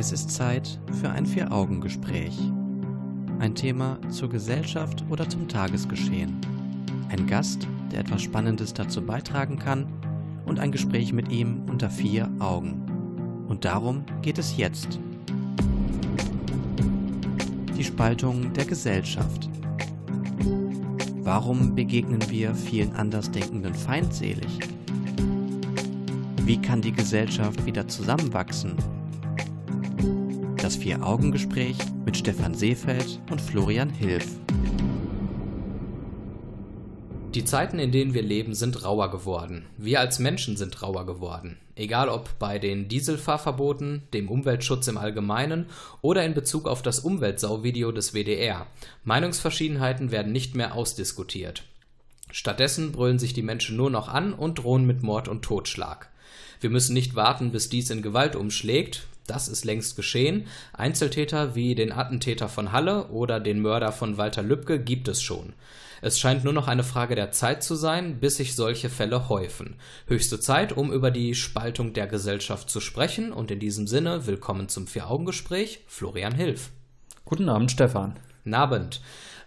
Es ist Zeit für ein Vier-Augen-Gespräch. Ein Thema zur Gesellschaft oder zum Tagesgeschehen. Ein Gast, der etwas Spannendes dazu beitragen kann und ein Gespräch mit ihm unter vier Augen. Und darum geht es jetzt. Die Spaltung der Gesellschaft. Warum begegnen wir vielen Andersdenkenden feindselig? Wie kann die Gesellschaft wieder zusammenwachsen? Das Vier-Augen-Gespräch mit Stefan Seefeld und Florian Hilf. Die Zeiten, in denen wir leben, sind rauer geworden. Wir als Menschen sind rauer geworden. Egal ob bei den Dieselfahrverboten, dem Umweltschutz im Allgemeinen oder in Bezug auf das Umweltsauvideo des WDR. Meinungsverschiedenheiten werden nicht mehr ausdiskutiert. Stattdessen brüllen sich die Menschen nur noch an und drohen mit Mord und Totschlag. Wir müssen nicht warten, bis dies in Gewalt umschlägt. Das ist längst geschehen. Einzeltäter wie den Attentäter von Halle oder den Mörder von Walter Lübcke gibt es schon. Es scheint nur noch eine Frage der Zeit zu sein, bis sich solche Fälle häufen. Höchste Zeit, um über die Spaltung der Gesellschaft zu sprechen. Und in diesem Sinne, willkommen zum Vier-Augen-Gespräch, Florian Hilf. Guten Abend, Stefan. Abend.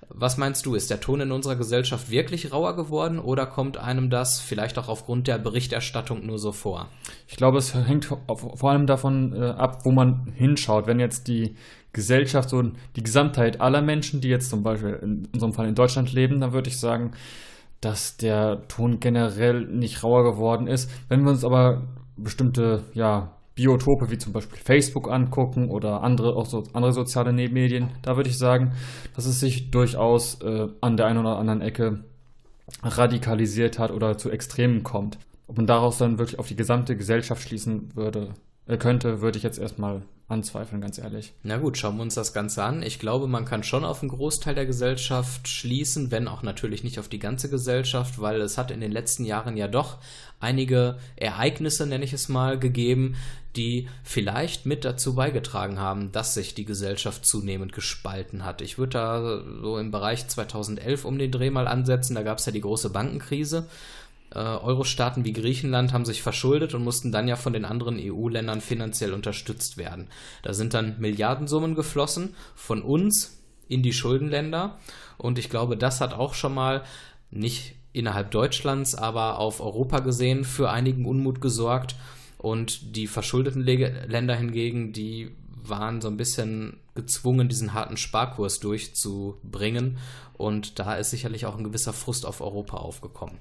Was meinst du, ist der Ton in unserer Gesellschaft wirklich rauer geworden oder kommt einem das vielleicht auch aufgrund der Berichterstattung nur so vor? Ich glaube, es hängt vor allem davon äh, ab, wo man hinschaut. Wenn jetzt die Gesellschaft, so die Gesamtheit aller Menschen, die jetzt zum Beispiel in unserem Fall in Deutschland leben, dann würde ich sagen, dass der Ton generell nicht rauer geworden ist. Wenn wir uns aber bestimmte ja, Biotope wie zum Beispiel Facebook angucken oder andere, auch so andere soziale Medien, da würde ich sagen, dass es sich durchaus äh, an der einen oder anderen Ecke radikalisiert hat oder zu Extremen kommt. Ob man daraus dann wirklich auf die gesamte Gesellschaft schließen würde, könnte, würde ich jetzt erstmal anzweifeln, ganz ehrlich. Na gut, schauen wir uns das Ganze an. Ich glaube, man kann schon auf einen Großteil der Gesellschaft schließen, wenn auch natürlich nicht auf die ganze Gesellschaft, weil es hat in den letzten Jahren ja doch einige Ereignisse, nenne ich es mal, gegeben, die vielleicht mit dazu beigetragen haben, dass sich die Gesellschaft zunehmend gespalten hat. Ich würde da so im Bereich 2011 um den Dreh mal ansetzen, da gab es ja die große Bankenkrise äh, Euro-Staaten wie Griechenland haben sich verschuldet und mussten dann ja von den anderen EU-Ländern finanziell unterstützt werden. Da sind dann Milliardensummen geflossen von uns in die Schuldenländer und ich glaube, das hat auch schon mal nicht innerhalb Deutschlands, aber auf Europa gesehen für einigen Unmut gesorgt und die verschuldeten Länder hingegen, die waren so ein bisschen gezwungen, diesen harten Sparkurs durchzubringen. Und da ist sicherlich auch ein gewisser Frust auf Europa aufgekommen.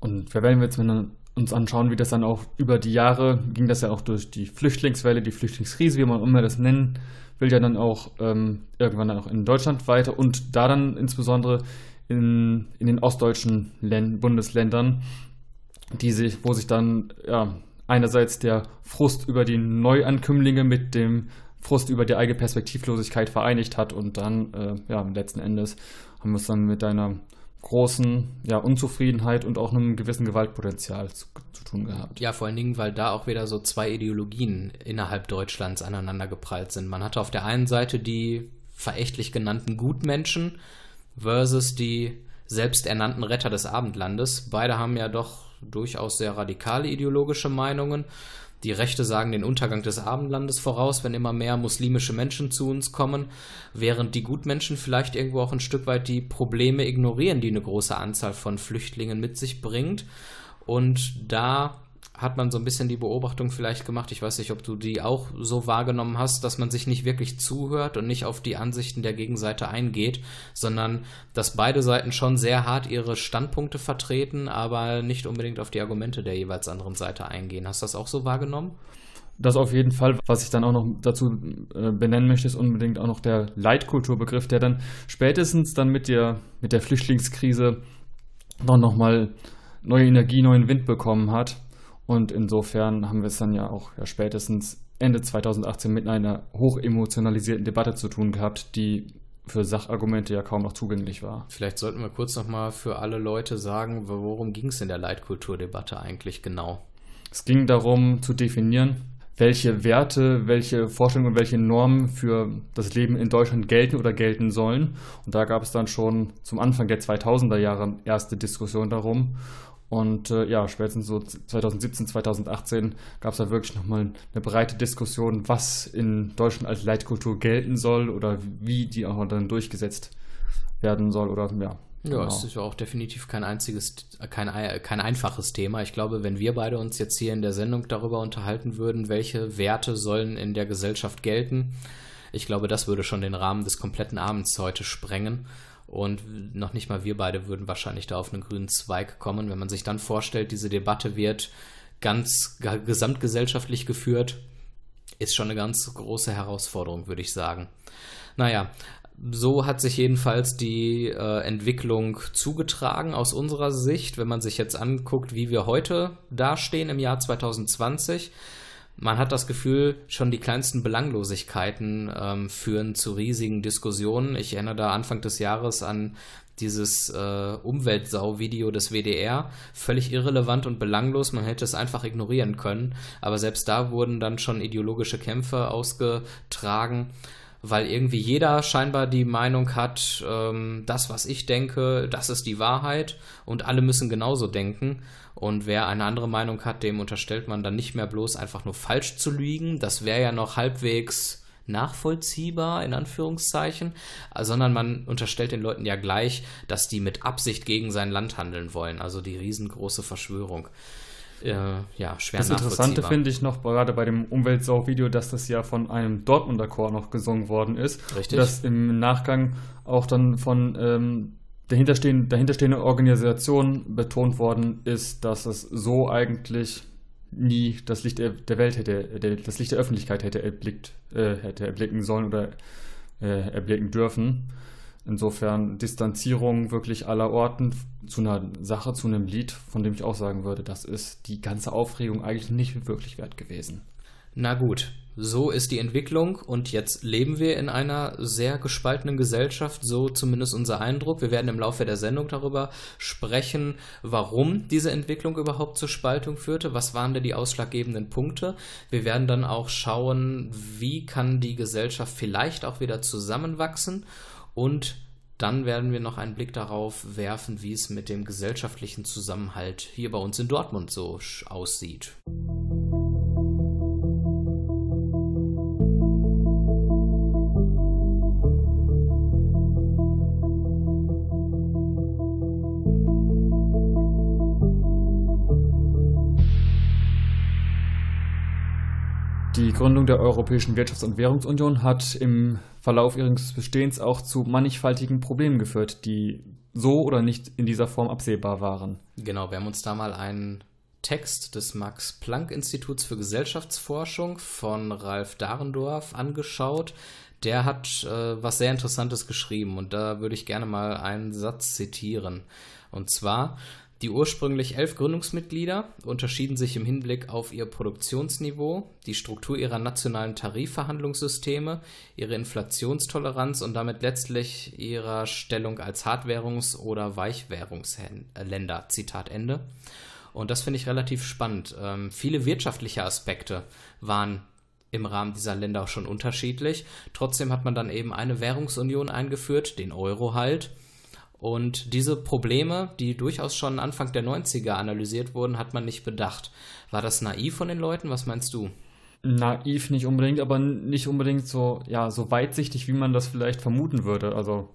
Und wenn wir jetzt uns anschauen, wie das dann auch über die Jahre ging, das ja auch durch die Flüchtlingswelle, die Flüchtlingskrise, wie man immer das nennen will, ja dann auch ähm, irgendwann dann auch in Deutschland weiter und da dann insbesondere in, in den ostdeutschen Län Bundesländern, die sich, wo sich dann ja, einerseits der Frust über die Neuankömmlinge mit dem Frust über die eigene Perspektivlosigkeit vereinigt hat und dann äh, ja letzten Endes haben wir es dann mit einer großen ja, Unzufriedenheit und auch einem gewissen Gewaltpotenzial zu, zu, tun gehabt. Ja, vor allen Dingen, weil da auch wieder so zwei Ideologien innerhalb Deutschlands aneinander geprallt sind. Man hatte auf der einen Seite die verächtlich genannten Gutmenschen versus die selbsternannten Retter des Abendlandes. Beide haben ja doch durchaus sehr radikale ideologische Meinungen die Rechte sagen den Untergang des Abendlandes voraus, wenn immer mehr muslimische Menschen zu uns kommen, während die Gutmenschen vielleicht irgendwo auch ein Stück weit die Probleme ignorieren, die eine große Anzahl von Flüchtlingen mit sich bringt. Und da hat man so ein bisschen die Beobachtung vielleicht gemacht, ich weiß nicht, ob du die auch so wahrgenommen hast, dass man sich nicht wirklich zuhört und nicht auf die Ansichten der Gegenseite eingeht, sondern dass beide Seiten schon sehr hart ihre Standpunkte vertreten, aber nicht unbedingt auf die Argumente der jeweils anderen Seite eingehen. Hast du das auch so wahrgenommen? Das auf jeden Fall. Was ich dann auch noch dazu äh, benennen möchte, ist unbedingt auch noch der Leitkulturbegriff, der dann spätestens dann mit der, mit der Flüchtlingskrise noch mal neue Energie, neuen Wind bekommen hat und insofern haben wir es dann ja auch ja, spätestens Ende 2018 mit einer hochemotionalisierten Debatte zu tun gehabt, die für Sachargumente ja kaum noch zugänglich war. Vielleicht sollten wir kurz nochmal für alle Leute sagen, worum ging es in der Leitkulturdebatte eigentlich genau? Es ging darum zu definieren, welche Werte, welche Vorstellungen und welche Normen für das Leben in Deutschland gelten oder gelten sollen. Und da gab es dann schon zum Anfang der 2000er Jahre erste Diskussion darum. Und äh, ja, spätestens so 2017, 2018 gab es da wirklich nochmal eine breite Diskussion, was in Deutschland als Leitkultur gelten soll oder wie die auch dann durchgesetzt werden soll oder ja. Ja, genau. es ist ja auch definitiv kein einziges, kein, kein einfaches Thema. Ich glaube, wenn wir beide uns jetzt hier in der Sendung darüber unterhalten würden, welche Werte sollen in der Gesellschaft gelten, ich glaube, das würde schon den Rahmen des kompletten Abends heute sprengen. Und noch nicht mal wir beide würden wahrscheinlich da auf einen grünen Zweig kommen. Wenn man sich dann vorstellt, diese Debatte wird ganz gesamtgesellschaftlich geführt, ist schon eine ganz große Herausforderung, würde ich sagen. Naja, so hat sich jedenfalls die äh, Entwicklung zugetragen aus unserer Sicht, wenn man sich jetzt anguckt, wie wir heute dastehen im Jahr 2020 man hat das Gefühl, schon die kleinsten Belanglosigkeiten ähm, führen zu riesigen Diskussionen. Ich erinnere da Anfang des Jahres an dieses äh, Umweltsau-Video des WDR. Völlig irrelevant und belanglos, man hätte es einfach ignorieren können. Aber selbst da wurden dann schon ideologische Kämpfe ausgetragen weil irgendwie jeder scheinbar die Meinung hat, ähm, das, was ich denke, das ist die Wahrheit und alle müssen genauso denken. Und wer eine andere Meinung hat, dem unterstellt man dann nicht mehr bloß einfach nur falsch zu lügen. Das wäre ja noch halbwegs nachvollziehbar, in Anführungszeichen, sondern man unterstellt den Leuten ja gleich, dass die mit Absicht gegen sein Land handeln wollen. Also die riesengroße Verschwörung äh, ja, schwer Das Interessante finde ich noch gerade bei dem Umweltsau-Video, dass das ja von einem Dortmunder Chor noch gesungen worden ist. Richtig. Dass im Nachgang auch dann von ähm, dahinterstehende, dahinterstehende Organisation betont worden ist, dass es so eigentlich nie das Licht der Welt hätte, das Licht der Öffentlichkeit hätte erblickt, äh, hätte erblicken sollen oder äh, erblicken dürfen. Insofern Distanzierung wirklich aller Orten zu einer Sache, zu einem Lied, von dem ich auch sagen würde, das ist die ganze Aufregung eigentlich nicht wirklich wert gewesen. Na gut, so ist die Entwicklung und jetzt leben wir in einer sehr gespaltenen Gesellschaft, so zumindest unser Eindruck. Wir werden im Laufe der Sendung darüber sprechen, warum diese Entwicklung überhaupt zur Spaltung führte, was waren denn die ausschlaggebenden Punkte. Wir werden dann auch schauen, wie kann die Gesellschaft vielleicht auch wieder zusammenwachsen und dann werden wir noch einen Blick darauf werfen, wie es mit dem gesellschaftlichen Zusammenhalt hier bei uns in Dortmund so aussieht. Gründung der Europäischen Wirtschafts- und Währungsunion hat im Verlauf ihres Bestehens auch zu mannigfaltigen Problemen geführt, die so oder nicht in dieser Form absehbar waren. Genau, wir haben uns da mal einen Text des Max-Planck-Instituts für Gesellschaftsforschung von Ralf Dahrendorf angeschaut. Der hat äh, was sehr Interessantes geschrieben und da würde ich gerne mal einen Satz zitieren. Und zwar, die ursprünglich elf Gründungsmitglieder unterschieden sich im Hinblick auf ihr Produktionsniveau, die Struktur ihrer nationalen Tarifverhandlungssysteme, ihre Inflationstoleranz und damit letztlich ihrer Stellung als Hardwährungs- oder Weichwährungsländer. Zitat Ende. Und das finde ich relativ spannend. Ähm, viele wirtschaftliche Aspekte waren im Rahmen dieser Länder auch schon unterschiedlich. Trotzdem hat man dann eben eine Währungsunion eingeführt, den Euro halt und diese Probleme, die durchaus schon Anfang der 90er analysiert wurden, hat man nicht bedacht. War das naiv von den Leuten? Was meinst du? Naiv nicht unbedingt, aber nicht unbedingt so, ja, so weitsichtig, wie man das vielleicht vermuten würde. Also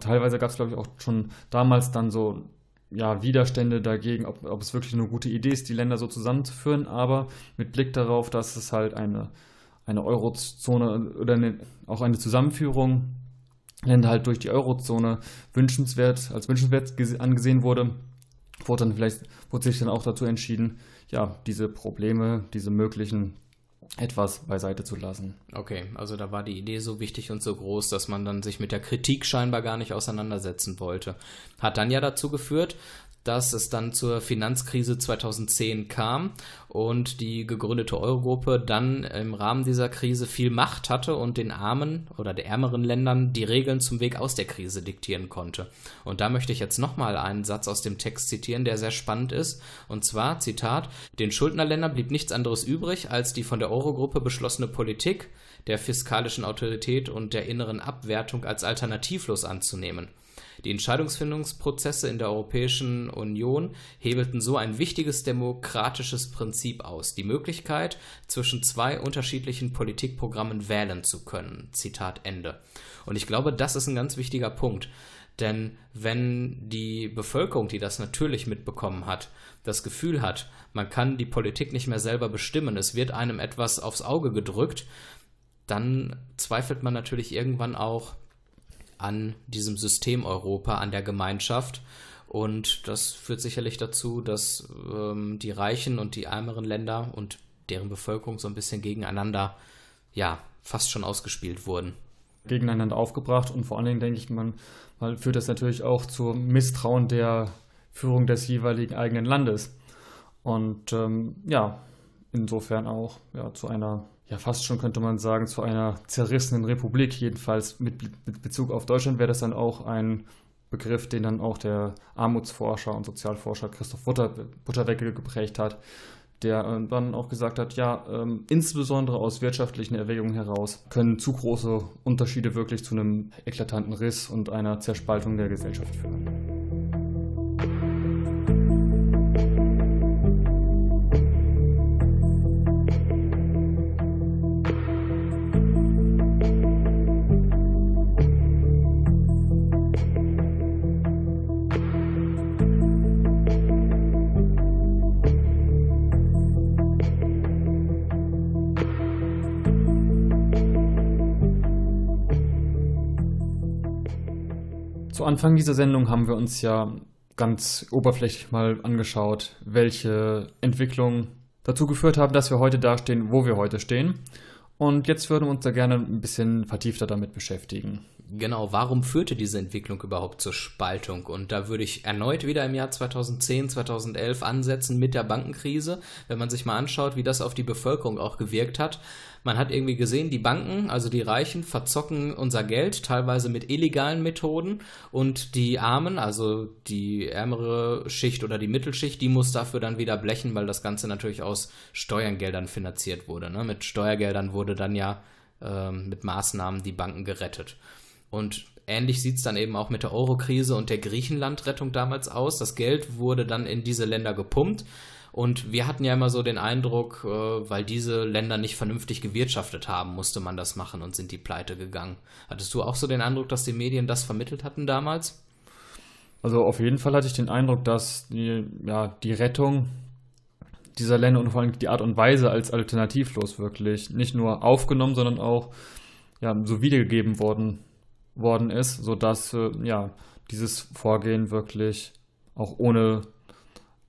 teilweise gab es, glaube ich, auch schon damals dann so ja, Widerstände dagegen, ob, ob es wirklich eine gute Idee ist, die Länder so zusammenzuführen, aber mit Blick darauf, dass es halt eine, eine Eurozone oder eine, auch eine Zusammenführung Länder halt durch die Eurozone wünschenswert, als wünschenswert angesehen wurde, wurde dann vielleicht, wurde sich dann auch dazu entschieden, ja, diese Probleme, diese möglichen etwas beiseite zu lassen. Okay, also da war die Idee so wichtig und so groß, dass man dann sich mit der Kritik scheinbar gar nicht auseinandersetzen wollte. Hat dann ja dazu geführt, dass es dann zur Finanzkrise 2010 kam und die gegründete Eurogruppe dann im Rahmen dieser Krise viel Macht hatte und den armen oder der ärmeren Ländern die Regeln zum Weg aus der Krise diktieren konnte. Und da möchte ich jetzt nochmal einen Satz aus dem Text zitieren, der sehr spannend ist. Und zwar, Zitat, den Schuldnerländern blieb nichts anderes übrig, als die von der Eurogruppe beschlossene Politik der fiskalischen Autorität und der inneren Abwertung als alternativlos anzunehmen. Die Entscheidungsfindungsprozesse in der Europäischen Union hebelten so ein wichtiges demokratisches Prinzip aus, die Möglichkeit, zwischen zwei unterschiedlichen Politikprogrammen wählen zu können. Zitat Ende. Und ich glaube, das ist ein ganz wichtiger Punkt. Denn wenn die Bevölkerung, die das natürlich mitbekommen hat, das Gefühl hat, man kann die Politik nicht mehr selber bestimmen, es wird einem etwas aufs Auge gedrückt, dann zweifelt man natürlich irgendwann auch an diesem System Europa, an der Gemeinschaft. Und das führt sicherlich dazu, dass ähm, die reichen und die ärmeren Länder und deren Bevölkerung so ein bisschen gegeneinander, ja, fast schon ausgespielt wurden. Gegeneinander aufgebracht und vor allen Dingen denke ich, man, man führt das natürlich auch zu Misstrauen der Führung des jeweiligen eigenen Landes. Und ähm, ja, insofern auch ja, zu einer ja fast schon könnte man sagen, zu einer zerrissenen Republik. Jedenfalls mit, mit Bezug auf Deutschland wäre das dann auch ein Begriff, den dann auch der Armutsforscher und Sozialforscher Christoph Butter, Butterweckel geprägt hat, der äh, dann auch gesagt hat, ja, ähm, insbesondere aus wirtschaftlichen Erwägungen heraus können zu große Unterschiede wirklich zu einem eklatanten Riss und einer Zerspaltung der Gesellschaft führen. Anfang dieser Sendung haben wir uns ja ganz oberflächlich mal angeschaut, welche Entwicklungen dazu geführt haben, dass wir heute dastehen, wo wir heute stehen. Und jetzt würden wir uns da gerne ein bisschen vertiefter damit beschäftigen. Genau, warum führte diese Entwicklung überhaupt zur Spaltung? Und da würde ich erneut wieder im Jahr 2010, 2011 ansetzen mit der Bankenkrise, wenn man sich mal anschaut, wie das auf die Bevölkerung auch gewirkt hat. Man hat irgendwie gesehen, die Banken, also die Reichen, verzocken unser Geld, teilweise mit illegalen Methoden und die Armen, also die ärmere Schicht oder die Mittelschicht, die muss dafür dann wieder blechen, weil das Ganze natürlich aus Steuergeldern finanziert wurde. Ne? Mit Steuergeldern wurde dann ja ähm, mit Maßnahmen die Banken gerettet. Und ähnlich sieht es dann eben auch mit der Euro-Krise und der Griechenland-Rettung damals aus. Das Geld wurde dann in diese Länder gepumpt. Und wir hatten ja immer so den Eindruck, äh, weil diese Länder nicht vernünftig gewirtschaftet haben, musste man das machen und sind die pleite gegangen. Hattest du auch so den Eindruck, dass die Medien das vermittelt hatten damals? Also auf jeden Fall hatte ich den Eindruck, dass die, ja, die Rettung dieser Länder und vor allem die Art und Weise als alternativlos wirklich nicht nur aufgenommen, sondern auch ja, so wiedergegeben worden, worden ist, sodass äh, ja, dieses Vorgehen wirklich auch ohne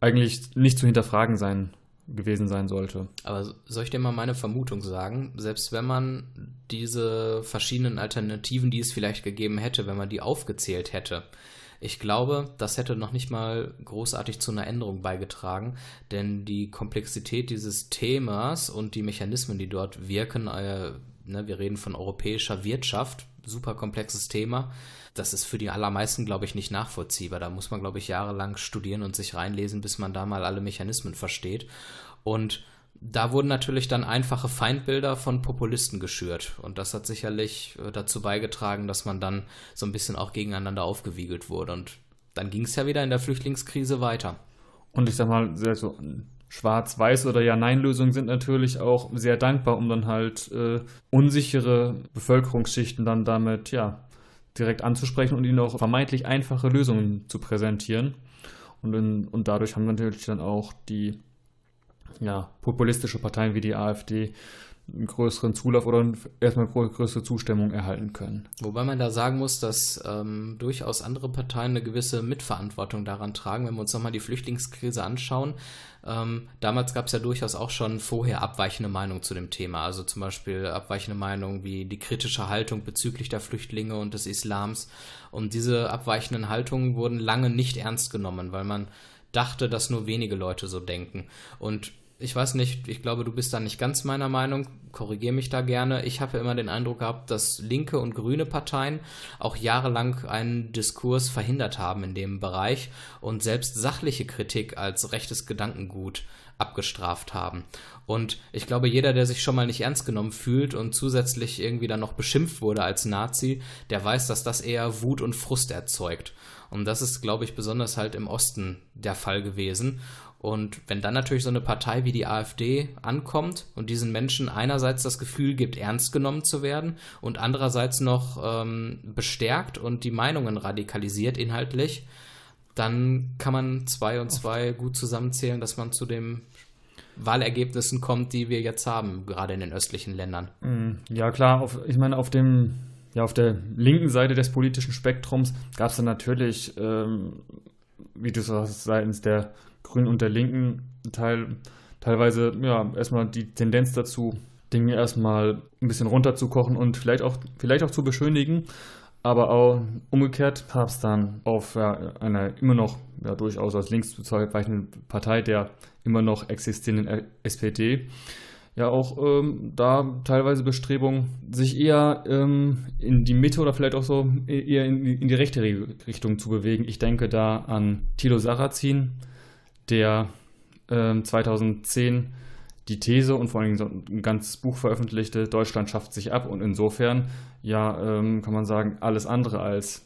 eigentlich nicht zu hinterfragen sein gewesen sein sollte. Aber soll ich dir mal meine Vermutung sagen? Selbst wenn man diese verschiedenen Alternativen, die es vielleicht gegeben hätte, wenn man die aufgezählt hätte, ich glaube, das hätte noch nicht mal großartig zu einer Änderung beigetragen, denn die Komplexität dieses Themas und die Mechanismen, die dort wirken, äh, ne, wir reden von europäischer Wirtschaft, super komplexes Thema, das ist für die allermeisten, glaube ich, nicht nachvollziehbar. Da muss man, glaube ich, jahrelang studieren und sich reinlesen, bis man da mal alle Mechanismen versteht. Und da wurden natürlich dann einfache Feindbilder von Populisten geschürt. Und das hat sicherlich äh, dazu beigetragen, dass man dann so ein bisschen auch gegeneinander aufgewiegelt wurde. Und dann ging es ja wieder in der Flüchtlingskrise weiter. Und ich sag mal, so Schwarz-Weiß- oder Ja-Nein-Lösungen sind natürlich auch sehr dankbar, um dann halt äh, unsichere Bevölkerungsschichten dann damit, ja, direkt anzusprechen und ihnen auch vermeintlich einfache Lösungen zu präsentieren. Und, in, und dadurch haben natürlich dann auch die ja, populistische Parteien wie die AfD einen größeren Zulauf oder erstmal größere Zustimmung erhalten können. Wobei man da sagen muss, dass ähm, durchaus andere Parteien eine gewisse Mitverantwortung daran tragen. Wenn wir uns nochmal die Flüchtlingskrise anschauen, ähm, damals gab es ja durchaus auch schon vorher abweichende Meinungen zu dem Thema. Also zum Beispiel abweichende Meinungen wie die kritische Haltung bezüglich der Flüchtlinge und des Islams. Und diese abweichenden Haltungen wurden lange nicht ernst genommen, weil man dachte, dass nur wenige Leute so denken. Und ich weiß nicht, ich glaube, du bist da nicht ganz meiner Meinung, korrigiere mich da gerne. Ich habe immer den Eindruck gehabt, dass linke und grüne Parteien auch jahrelang einen Diskurs verhindert haben in dem Bereich und selbst sachliche Kritik als rechtes Gedankengut abgestraft haben. Und ich glaube, jeder, der sich schon mal nicht ernst genommen fühlt und zusätzlich irgendwie dann noch beschimpft wurde als Nazi, der weiß, dass das eher Wut und Frust erzeugt. Und das ist, glaube ich, besonders halt im Osten der Fall gewesen. Und wenn dann natürlich so eine Partei wie die AfD ankommt und diesen Menschen einerseits das Gefühl gibt, ernst genommen zu werden und andererseits noch ähm, bestärkt und die Meinungen radikalisiert inhaltlich, dann kann man zwei und zwei gut zusammenzählen, dass man zu den Wahlergebnissen kommt, die wir jetzt haben, gerade in den östlichen Ländern. Mm, ja, klar, auf, ich meine, auf dem ja, auf der linken Seite des politischen Spektrums gab es dann natürlich, ähm, wie du sagst, seitens der Grünen und der Linken Teil, teilweise ja erstmal die Tendenz dazu, Dinge erstmal ein bisschen runterzukochen und vielleicht auch, vielleicht auch zu beschönigen. Aber auch umgekehrt gab es dann auf ja, einer immer noch ja, durchaus als links zu bezeichnenden Partei der immer noch existierenden SPD ja auch ähm, da teilweise Bestrebungen, sich eher ähm, in die Mitte oder vielleicht auch so eher in, in die rechte Richtung zu bewegen. Ich denke da an Thilo Sarrazin, der ähm, 2010 die These und vor allem so ein ganzes Buch veröffentlichte, Deutschland schafft sich ab und insofern, ja, ähm, kann man sagen, alles andere als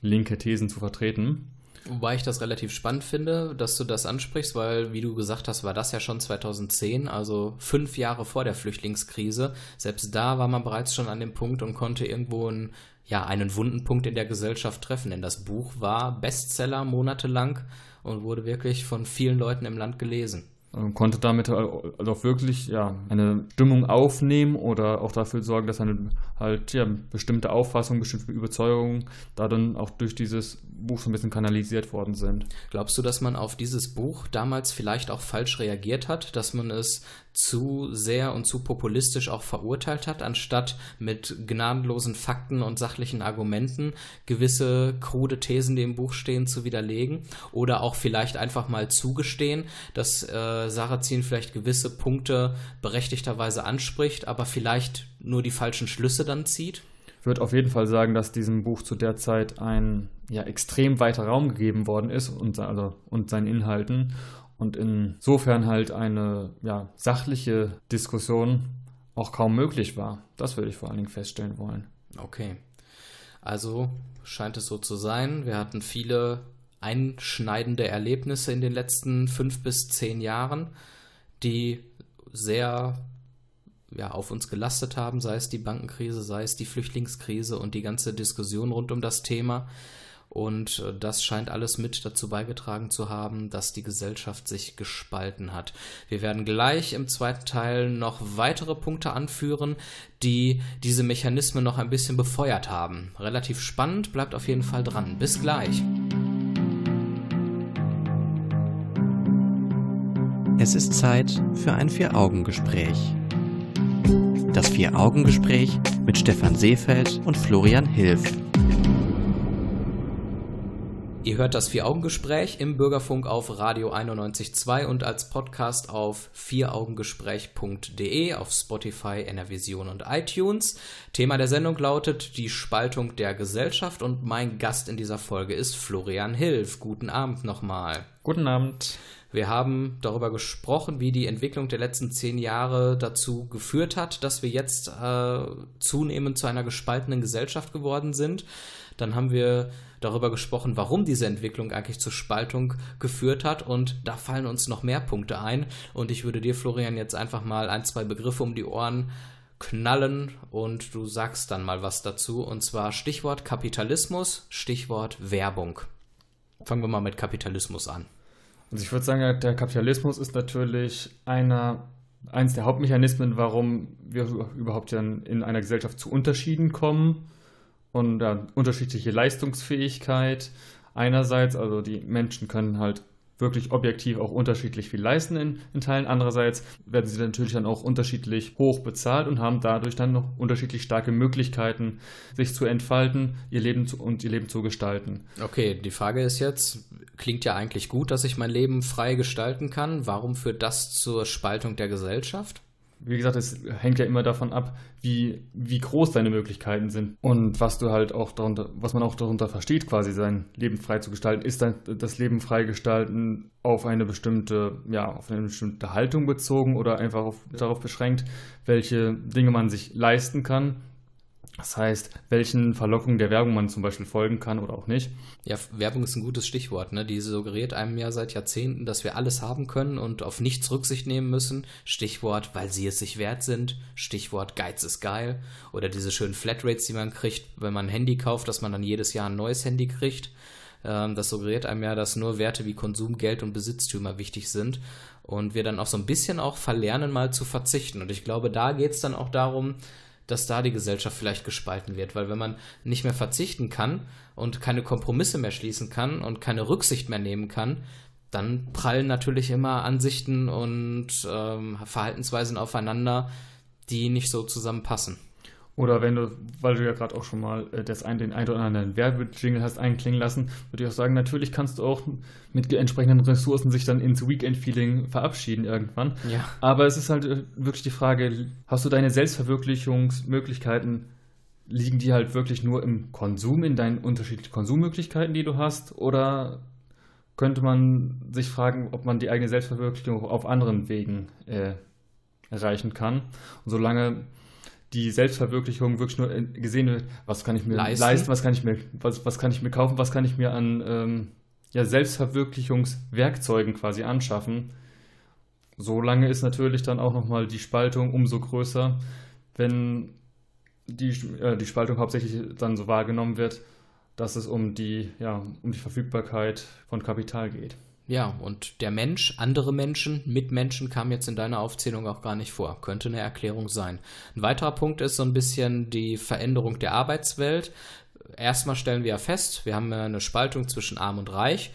linke Thesen zu vertreten. Wobei ich das relativ spannend finde, dass du das ansprichst, weil, wie du gesagt hast, war das ja schon 2010, also fünf Jahre vor der Flüchtlingskrise. Selbst da war man bereits schon an dem Punkt und konnte irgendwo einen, ja, einen wunden Punkt in der Gesellschaft treffen. Denn das Buch war Bestseller monatelang und wurde wirklich von vielen Leuten im Land gelesen. Ähm, konnte damit also auch wirklich ja, eine Stimmung aufnehmen oder auch dafür sorgen, dass eine halt ja, bestimmte Auffassung, bestimmte Überzeugungen da dann auch durch dieses Buch so ein bisschen kanalisiert worden sind. Glaubst du, dass man auf dieses Buch damals vielleicht auch falsch reagiert hat, dass man es zu sehr und zu populistisch auch verurteilt hat, anstatt mit gnadenlosen Fakten und sachlichen Argumenten gewisse krude Thesen, die im Buch stehen, zu widerlegen oder auch vielleicht einfach mal zugestehen, dass äh, Sarrazin vielleicht gewisse Punkte berechtigterweise anspricht, aber vielleicht nur die falschen Schlüsse dann zieht? Ich würde auf jeden Fall sagen, dass diesem Buch zu der Zeit ein ja, extrem weiter Raum gegeben worden ist und, also, und seinen Inhalten und insofern halt eine ja, sachliche Diskussion auch kaum möglich war. Das würde ich vor allen Dingen feststellen wollen. Okay. Also scheint es so zu sein. Wir hatten viele einschneidende Erlebnisse in den letzten fünf bis zehn Jahren, die sehr ja, auf uns gelastet haben, sei es die Bankenkrise, sei es die Flüchtlingskrise und die ganze Diskussion rund um das Thema. Und äh, das scheint alles mit dazu beigetragen zu haben, dass die Gesellschaft sich gespalten hat. Wir werden gleich im zweiten Teil noch weitere Punkte anführen, die diese Mechanismen noch ein bisschen befeuert haben. Relativ spannend, bleibt auf jeden Fall dran. Bis gleich. Es ist Zeit für ein Vier-Augen-Gespräch. Das Vier-Augen-Gespräch mit Stefan Seefeld und Florian Hilf. Ihr hört das Vier-Augen-Gespräch im Bürgerfunk auf Radio 91.2 und als Podcast auf vieraugengespräch.de, auf Spotify, Enervision und iTunes. Thema der Sendung lautet die Spaltung der Gesellschaft und mein Gast in dieser Folge ist Florian Hilf. Guten Abend nochmal. Guten Abend. Wir haben darüber gesprochen, wie die Entwicklung der letzten zehn Jahre dazu geführt hat, dass wir jetzt äh, zunehmend zu einer gespaltenen Gesellschaft geworden sind. Dann haben wir darüber gesprochen, warum diese Entwicklung eigentlich zur Spaltung geführt hat. Und da fallen uns noch mehr Punkte ein. Und ich würde dir, Florian, jetzt einfach mal ein, zwei Begriffe um die Ohren knallen und du sagst dann mal was dazu. Und zwar Stichwort Kapitalismus, Stichwort Werbung. Fangen wir mal mit Kapitalismus an. Also ich würde sagen, der Kapitalismus ist natürlich einer, eines der Hauptmechanismen, warum wir überhaupt in einer Gesellschaft zu Unterschieden kommen und ja, unterschiedliche Leistungsfähigkeit einerseits, also die Menschen können halt wirklich objektiv auch unterschiedlich viel leisten in, in Teilen. Andererseits werden sie natürlich dann auch unterschiedlich hoch bezahlt und haben dadurch dann noch unterschiedlich starke Möglichkeiten, sich zu entfalten, ihr Leben zu, und ihr Leben zu gestalten. Okay, die Frage ist jetzt, klingt ja eigentlich gut, dass ich mein Leben frei gestalten kann. Warum führt das zur Spaltung der Gesellschaft? Wie gesagt, es hängt ja immer davon ab, wie, wie groß deine Möglichkeiten sind. Und was du halt auch darunter, was man auch darunter versteht, quasi sein Leben frei zu gestalten, ist dann das Leben frei gestalten auf eine bestimmte, ja, auf eine bestimmte Haltung bezogen oder einfach auf, darauf beschränkt, welche Dinge man sich leisten kann das heißt, welchen Verlockungen der Werbung man zum Beispiel folgen kann oder auch nicht. Ja, Werbung ist ein gutes Stichwort. Ne? Die suggeriert einem ja seit Jahrzehnten, dass wir alles haben können und auf nichts Rücksicht nehmen müssen. Stichwort, weil sie es sich wert sind. Stichwort, Geiz ist geil. Oder diese schönen Flatrates, die man kriegt, wenn man ein Handy kauft, dass man dann jedes Jahr ein neues Handy kriegt. Ähm, das suggeriert einem ja, dass nur Werte wie Konsum, Geld und Besitztümer wichtig sind. Und wir dann auch so ein bisschen auch verlernen, mal zu verzichten. Und ich glaube, da geht es dann auch darum, dass da die Gesellschaft vielleicht gespalten wird, weil wenn man nicht mehr verzichten kann und keine Kompromisse mehr schließen kann und keine Rücksicht mehr nehmen kann, dann prallen natürlich immer Ansichten und ähm, Verhaltensweisen aufeinander, die nicht so zusammenpassen. Oder wenn du, weil du ja gerade auch schon mal äh, das ein, den einen oder anderen Werbejingle hast einklingen lassen, würde ich auch sagen, natürlich kannst du auch mit entsprechenden Ressourcen sich dann ins Weekend-Feeling verabschieden irgendwann. Ja. Aber es ist halt äh, wirklich die Frage, hast du deine Selbstverwirklichungsmöglichkeiten, liegen die halt wirklich nur im Konsum, in deinen unterschiedlichen Konsummöglichkeiten, die du hast? Oder könnte man sich fragen, ob man die eigene Selbstverwirklichung auf anderen Wegen äh, erreichen kann? Und solange die Selbstverwirklichung wirklich nur gesehen wird, was kann ich mir leisten, leisten was kann ich mir, was, was kann ich mir kaufen, was kann ich mir an ähm, ja, Selbstverwirklichungswerkzeugen quasi anschaffen. Solange ist natürlich dann auch nochmal die Spaltung umso größer, wenn die, äh, die Spaltung hauptsächlich dann so wahrgenommen wird, dass es um die, ja, um die Verfügbarkeit von Kapital geht. Ja, und der Mensch, andere Menschen, Mitmenschen kam jetzt in deiner Aufzählung auch gar nicht vor. Könnte eine Erklärung sein. Ein weiterer Punkt ist so ein bisschen die Veränderung der Arbeitswelt. Erstmal stellen wir ja fest, wir haben eine Spaltung zwischen Arm und Reich.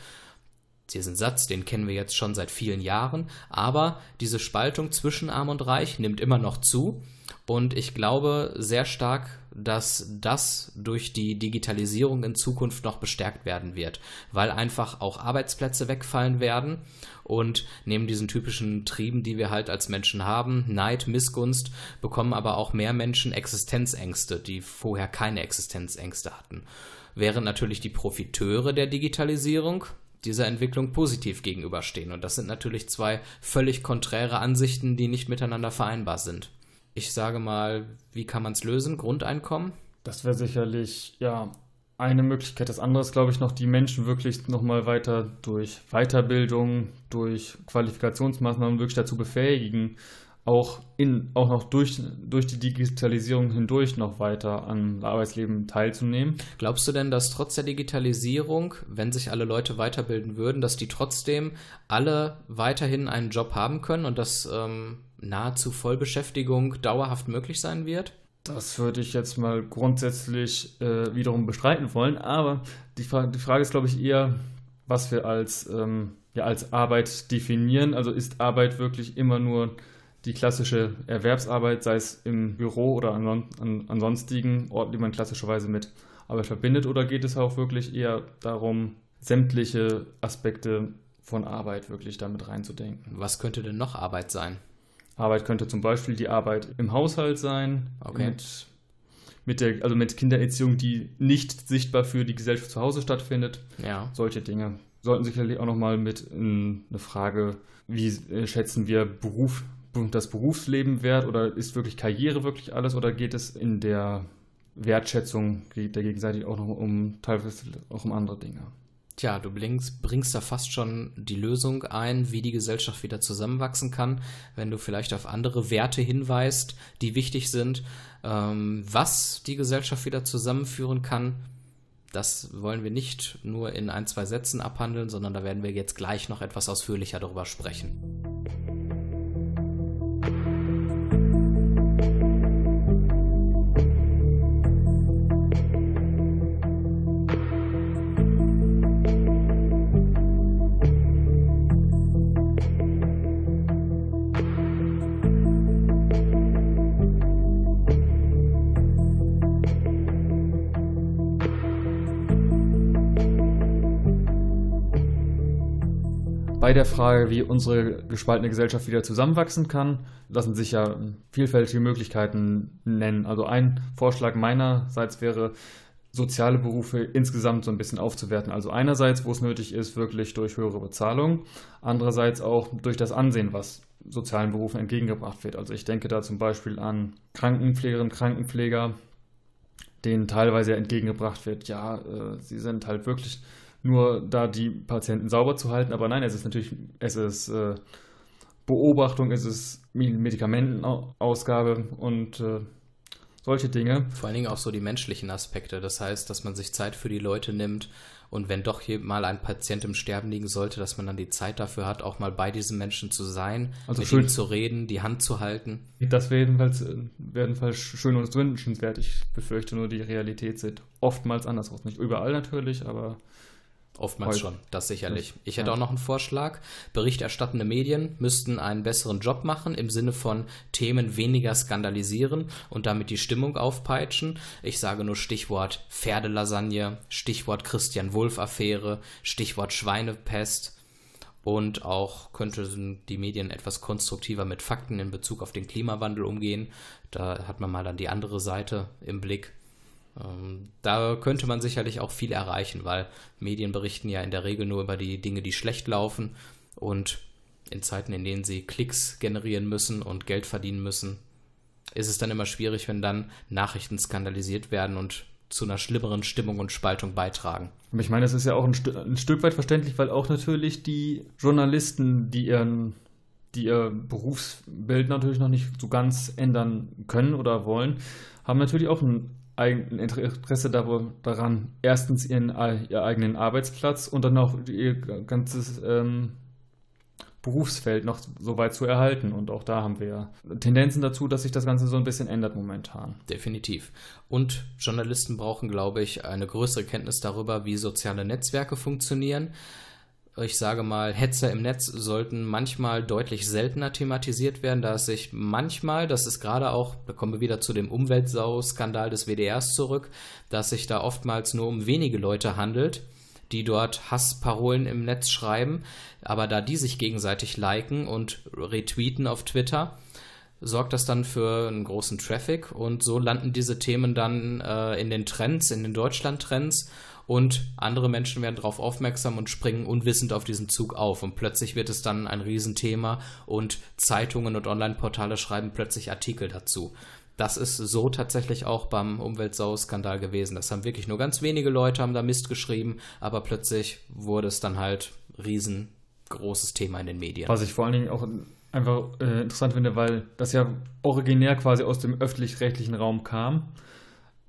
Diesen Satz, den kennen wir jetzt schon seit vielen Jahren, aber diese Spaltung zwischen Arm und Reich nimmt immer noch zu. Und ich glaube sehr stark, dass das durch die Digitalisierung in Zukunft noch bestärkt werden wird, weil einfach auch Arbeitsplätze wegfallen werden und neben diesen typischen Trieben, die wir halt als Menschen haben, Neid, Missgunst, bekommen aber auch mehr Menschen Existenzängste, die vorher keine Existenzängste hatten. Während natürlich die Profiteure der Digitalisierung, dieser Entwicklung positiv gegenüberstehen. Und das sind natürlich zwei völlig konträre Ansichten, die nicht miteinander vereinbar sind ich sage mal, wie kann man es lösen? Grundeinkommen? Das wäre sicherlich, ja, eine Möglichkeit. Das andere ist, glaube ich, noch die Menschen wirklich nochmal weiter durch Weiterbildung, durch Qualifikationsmaßnahmen wirklich dazu befähigen, auch, in, auch noch durch, durch die Digitalisierung hindurch noch weiter am Arbeitsleben teilzunehmen. Glaubst du denn, dass trotz der Digitalisierung, wenn sich alle Leute weiterbilden würden, dass die trotzdem alle weiterhin einen Job haben können und dass ähm, nahezu Vollbeschäftigung dauerhaft möglich sein wird? Das würde ich jetzt mal grundsätzlich äh, wiederum bestreiten wollen, aber die, Fra die Frage ist, glaube ich, eher, was wir als, ähm, ja, als Arbeit definieren. Also ist Arbeit wirklich immer nur die klassische Erwerbsarbeit, sei es im Büro oder an, an, an sonstigen Orten, die man klassischerweise mit Arbeit verbindet, oder geht es auch wirklich eher darum, sämtliche Aspekte von Arbeit wirklich damit reinzudenken? Was könnte denn noch Arbeit sein? Arbeit könnte zum Beispiel die Arbeit im Haushalt sein, okay. mit, mit der, also mit Kindererziehung, die nicht sichtbar für die Gesellschaft zu Hause stattfindet. Ja. Solche Dinge sollten sicherlich auch nochmal mit in eine Frage, wie äh, schätzen wir Beruf, das Berufsleben wert oder ist wirklich Karriere wirklich alles oder geht es in der Wertschätzung der gegenseitig auch noch um teilweise auch um andere Dinge? Tja, du bringst, bringst da fast schon die Lösung ein, wie die Gesellschaft wieder zusammenwachsen kann, wenn du vielleicht auf andere Werte hinweist, die wichtig sind, ähm, was die Gesellschaft wieder zusammenführen kann. Das wollen wir nicht nur in ein, zwei Sätzen abhandeln, sondern da werden wir jetzt gleich noch etwas ausführlicher darüber sprechen. Der Frage, wie unsere gespaltene Gesellschaft wieder zusammenwachsen kann, lassen sich ja vielfältige Möglichkeiten nennen. Also ein Vorschlag meinerseits wäre, soziale Berufe insgesamt so ein bisschen aufzuwerten. Also einerseits, wo es nötig ist, wirklich durch höhere Bezahlung, andererseits auch durch das Ansehen, was sozialen Berufen entgegengebracht wird. Also ich denke da zum Beispiel an Krankenpflegerinnen, Krankenpfleger, denen teilweise entgegengebracht wird, ja, äh, sie sind halt wirklich nur da, die Patienten sauber zu halten, aber nein, es ist natürlich, es ist äh, Beobachtung, es ist Medikamentenausgabe und äh, solche Dinge. Vor allen Dingen auch so die menschlichen Aspekte. Das heißt, dass man sich Zeit für die Leute nimmt und wenn doch hier mal ein Patient im Sterben liegen sollte, dass man dann die Zeit dafür hat, auch mal bei diesem Menschen zu sein, also mit schön, ihm zu reden, die Hand zu halten. Das wäre jedenfalls, jedenfalls schön und wünschenswert. Ich befürchte nur, die Realität sieht oftmals anders aus. Nicht überall natürlich, aber Oftmals schon, das sicherlich. Ich hätte auch noch einen Vorschlag. Berichterstattende Medien müssten einen besseren Job machen im Sinne von Themen weniger skandalisieren und damit die Stimmung aufpeitschen. Ich sage nur Stichwort Pferdelasagne, Stichwort Christian Wulff-Affäre, Stichwort Schweinepest. Und auch könnten die Medien etwas konstruktiver mit Fakten in Bezug auf den Klimawandel umgehen. Da hat man mal dann die andere Seite im Blick. Ähm, da könnte man sicherlich auch viel erreichen, weil Medien berichten ja in der Regel nur über die Dinge, die schlecht laufen und in Zeiten, in denen sie Klicks generieren müssen und Geld verdienen müssen, ist es dann immer schwierig, wenn dann Nachrichten skandalisiert werden und zu einer schlimmeren Stimmung und Spaltung beitragen. Ich meine, es ist ja auch ein, St ein, Stück weit verständlich, weil auch natürlich die Journalisten, die ihren, die ihr Berufsbild natürlich noch nicht so ganz ändern können oder wollen, haben natürlich auch ein ein Interesse daran, erstens ihren, ihr eigenen Arbeitsplatz und dann auch ihr ganzes ähm, Berufsfeld noch so weit zu erhalten. Und auch da haben wir Tendenzen dazu, dass sich das Ganze so ein bisschen ändert momentan. Definitiv. Und Journalisten brauchen, glaube ich, eine größere Kenntnis darüber, wie soziale Netzwerke funktionieren ich sage mal, Hetzer im Netz sollten manchmal deutlich seltener thematisiert werden, da es sich manchmal, das ist gerade auch, da kommen wir wieder zu dem Umweltsau-Skandal des WDRs zurück, dass sich da oftmals nur um wenige Leute handelt, die dort Hassparolen im Netz schreiben, aber da die sich gegenseitig liken und retweeten auf Twitter, sorgt das dann für einen großen Traffic und so landen diese Themen dann äh, in den Trends, in den Deutschland-Trends und andere Menschen werden darauf aufmerksam und springen unwissend auf diesen Zug auf und plötzlich wird es dann ein Riesenthema und Zeitungen und Online-Portale schreiben plötzlich Artikel dazu. Das ist so tatsächlich auch beim Umweltsau-Skandal gewesen. Das haben wirklich nur ganz wenige Leute haben da Mist geschrieben, aber plötzlich wurde es dann halt riesengroßes Thema in den Medien. Was ich vor allen Dingen auch einfach äh, interessant finde, weil das ja originär quasi aus dem öffentlich-rechtlichen Raum kam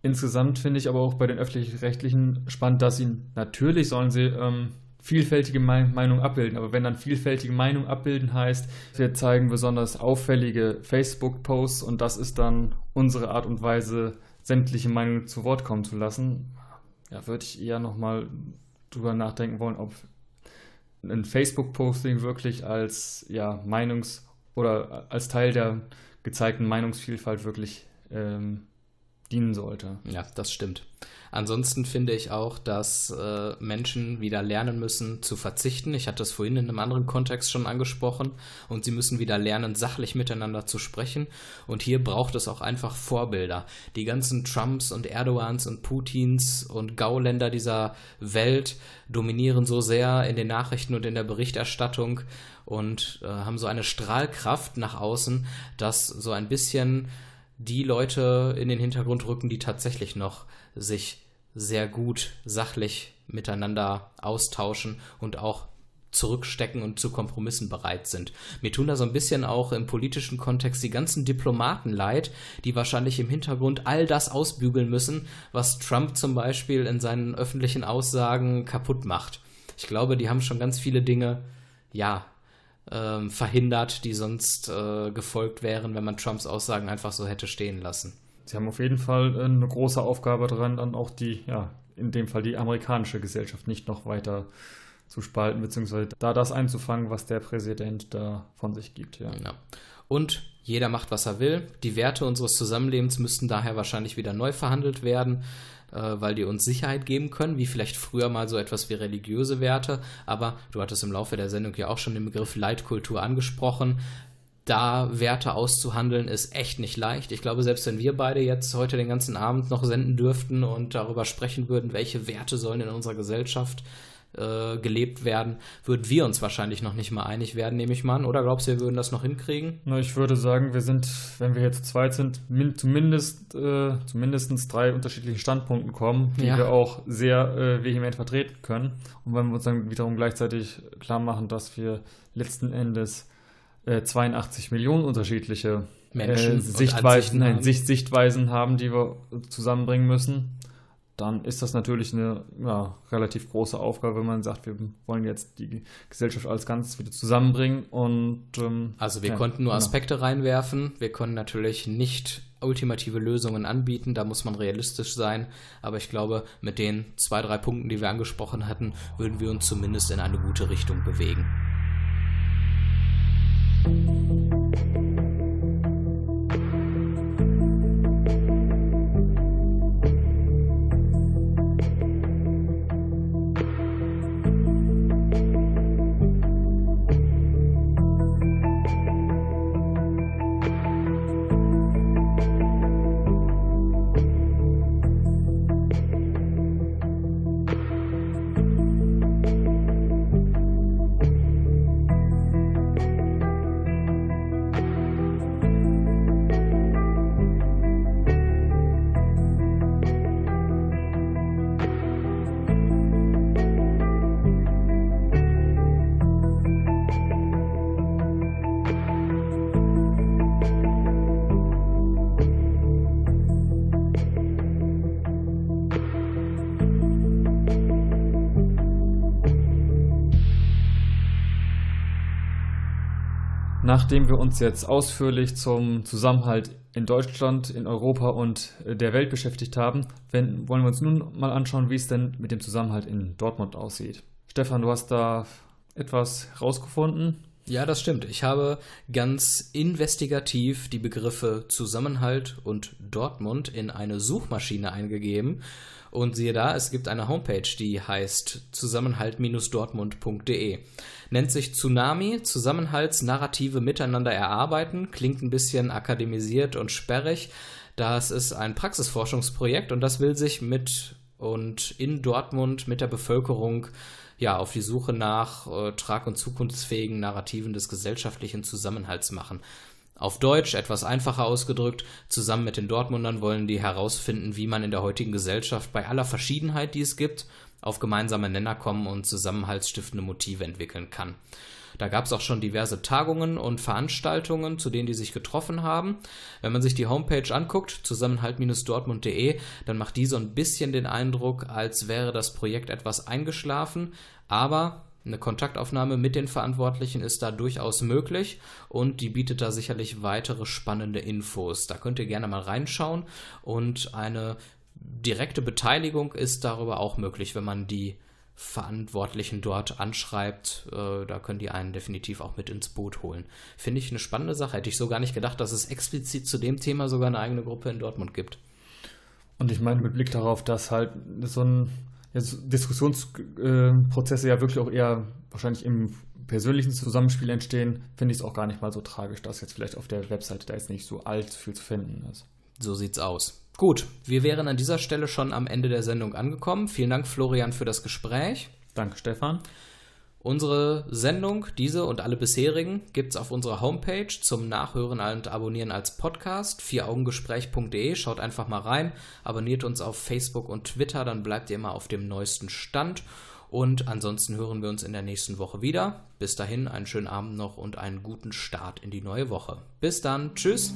Insgesamt finde ich aber auch bei den öffentlich-rechtlichen spannend, dass sie natürlich sollen sie ähm, vielfältige Meinungen abbilden. Aber wenn dann vielfältige Meinungen abbilden heißt, wir zeigen besonders auffällige Facebook-Posts und das ist dann unsere Art und Weise, sämtliche Meinungen zu Wort kommen zu lassen, ja, würde ich eher nochmal drüber nachdenken wollen, ob ein Facebook-Posting wirklich als ja, Meinungs- oder als Teil der gezeigten Meinungsvielfalt wirklich ähm, dienen sollte. Ja, das stimmt. Ansonsten finde ich auch, dass äh, Menschen wieder lernen müssen zu verzichten. Ich hatte das vorhin in einem anderen Kontext schon angesprochen. Und sie müssen wieder lernen, sachlich miteinander zu sprechen. Und hier braucht es auch einfach Vorbilder. Die ganzen Trumps und Erdogans und Putins und Gauländer dieser Welt dominieren so sehr in den Nachrichten und in der Berichterstattung und äh, haben so eine Strahlkraft nach außen, dass so ein bisschen die Leute in den Hintergrund rücken, die tatsächlich noch sich sehr gut sachlich miteinander austauschen und auch zurückstecken und zu Kompromissen bereit sind. Mir tun da so ein bisschen auch im politischen Kontext die ganzen Diplomaten leid, die wahrscheinlich im Hintergrund all das ausbügeln müssen, was Trump zum Beispiel in seinen öffentlichen Aussagen kaputt macht. Ich glaube, die haben schon ganz viele Dinge, ja, ähm, verhindert, die sonst äh, gefolgt wären, wenn man Trumps Aussagen einfach so hätte stehen lassen. Sie haben auf jeden Fall äh, eine große Aufgabe dran, dann auch die, ja, in dem Fall die amerikanische Gesellschaft nicht noch weiter zu spalten, beziehungsweise da das einzufangen, was der Präsident da von sich gibt. Ja. ja. Und jeder macht, was er will. Die Werte unseres Zusammenlebens müssten daher wahrscheinlich wieder neu verhandelt werden, weil die uns Sicherheit geben können, wie vielleicht früher mal so etwas wie religiöse Werte. Aber du hattest im Laufe der Sendung ja auch schon den Begriff Leitkultur angesprochen da Werte auszuhandeln, ist echt nicht leicht. Ich glaube, selbst wenn wir beide jetzt heute den ganzen Abend noch senden dürften und darüber sprechen würden, welche Werte sollen in unserer Gesellschaft äh, gelebt werden, würden wir uns wahrscheinlich noch nicht mal einig werden, nehme ich mal an. Oder glaubst du, wir würden das noch hinkriegen? Na, ich würde sagen, wir sind, wenn wir jetzt zweit sind, zumindest äh, zu mindestens drei unterschiedlichen Standpunkten kommen, die ja. wir auch sehr äh, vehement vertreten können. Und wenn wir uns dann wiederum gleichzeitig klar machen, dass wir letzten Endes 82 äh, Millionen unterschiedliche Menschen äh, Sichtweisen, nein, Sicht, Sichtweisen haben, die wir zusammenbringen müssen, dann ist das natürlich eine ja, relativ große Aufgabe, wenn man sagt, wir wollen jetzt die Gesellschaft als Ganzes wieder zusammenbringen. Und ähm, also wir ja, konnten nur genau. Aspekte reinwerfen. Wir können natürlich nicht ultimative Lösungen anbieten. Da muss man realistisch sein. Aber ich glaube, mit den zwei, drei Punkten, die wir angesprochen hatten, würden wir uns zumindest in eine gute Richtung bewegen. Nachdem wir uns jetzt ausführlich zum Zusammenhalt in Deutschland, in Europa und der Welt beschäftigt haben, wollen wir uns nun mal anschauen, wie es denn mit dem Zusammenhalt in Dortmund aussieht. Stefan, du hast da etwas rausgefunden? Ja, das stimmt. Ich habe ganz investigativ die Begriffe Zusammenhalt und Dortmund in eine Suchmaschine eingegeben und siehe da, es gibt eine Homepage, die heißt zusammenhalt-dortmund.de. Nennt sich Tsunami, Zusammenhaltsnarrative miteinander erarbeiten, klingt ein bisschen akademisiert und sperrig. Das ist ein Praxisforschungsprojekt und das will sich mit und in Dortmund mit der Bevölkerung ja auf die Suche nach äh, trag- und zukunftsfähigen Narrativen des gesellschaftlichen Zusammenhalts machen. Auf Deutsch, etwas einfacher ausgedrückt, zusammen mit den Dortmundern wollen die herausfinden, wie man in der heutigen Gesellschaft bei aller Verschiedenheit, die es gibt, auf gemeinsame Nenner kommen und zusammenhaltsstiftende Motive entwickeln kann. Da gab es auch schon diverse Tagungen und Veranstaltungen, zu denen die sich getroffen haben. Wenn man sich die Homepage anguckt, zusammenhalt-dortmund.de, dann macht die so ein bisschen den Eindruck, als wäre das Projekt etwas eingeschlafen. Aber eine Kontaktaufnahme mit den Verantwortlichen ist da durchaus möglich und die bietet da sicherlich weitere spannende Infos. Da könnt ihr gerne mal reinschauen und eine direkte Beteiligung ist darüber auch möglich, wenn man die Verantwortlichen dort anschreibt. Äh, da können die einen definitiv auch mit ins Boot holen. Finde ich eine spannende Sache. Hätte ich so gar nicht gedacht, dass es explizit zu dem Thema sogar eine eigene Gruppe in Dortmund gibt. Und ich meine, mit Blick darauf, dass halt so ein Diskussionsprozesse ja wirklich auch eher wahrscheinlich im persönlichen Zusammenspiel entstehen, finde ich es auch gar nicht mal so tragisch, dass jetzt vielleicht auf der Webseite da jetzt nicht so allzu viel zu finden ist. So sieht's aus. Gut, wir wären an dieser Stelle schon am Ende der Sendung angekommen. Vielen Dank, Florian, für das Gespräch. Danke, Stefan. Unsere Sendung, diese und alle bisherigen, gibt es auf unserer Homepage zum Nachhören und Abonnieren als Podcast, vieraugengespräch.de. Schaut einfach mal rein, abonniert uns auf Facebook und Twitter, dann bleibt ihr immer auf dem neuesten Stand. Und ansonsten hören wir uns in der nächsten Woche wieder. Bis dahin einen schönen Abend noch und einen guten Start in die neue Woche. Bis dann, tschüss.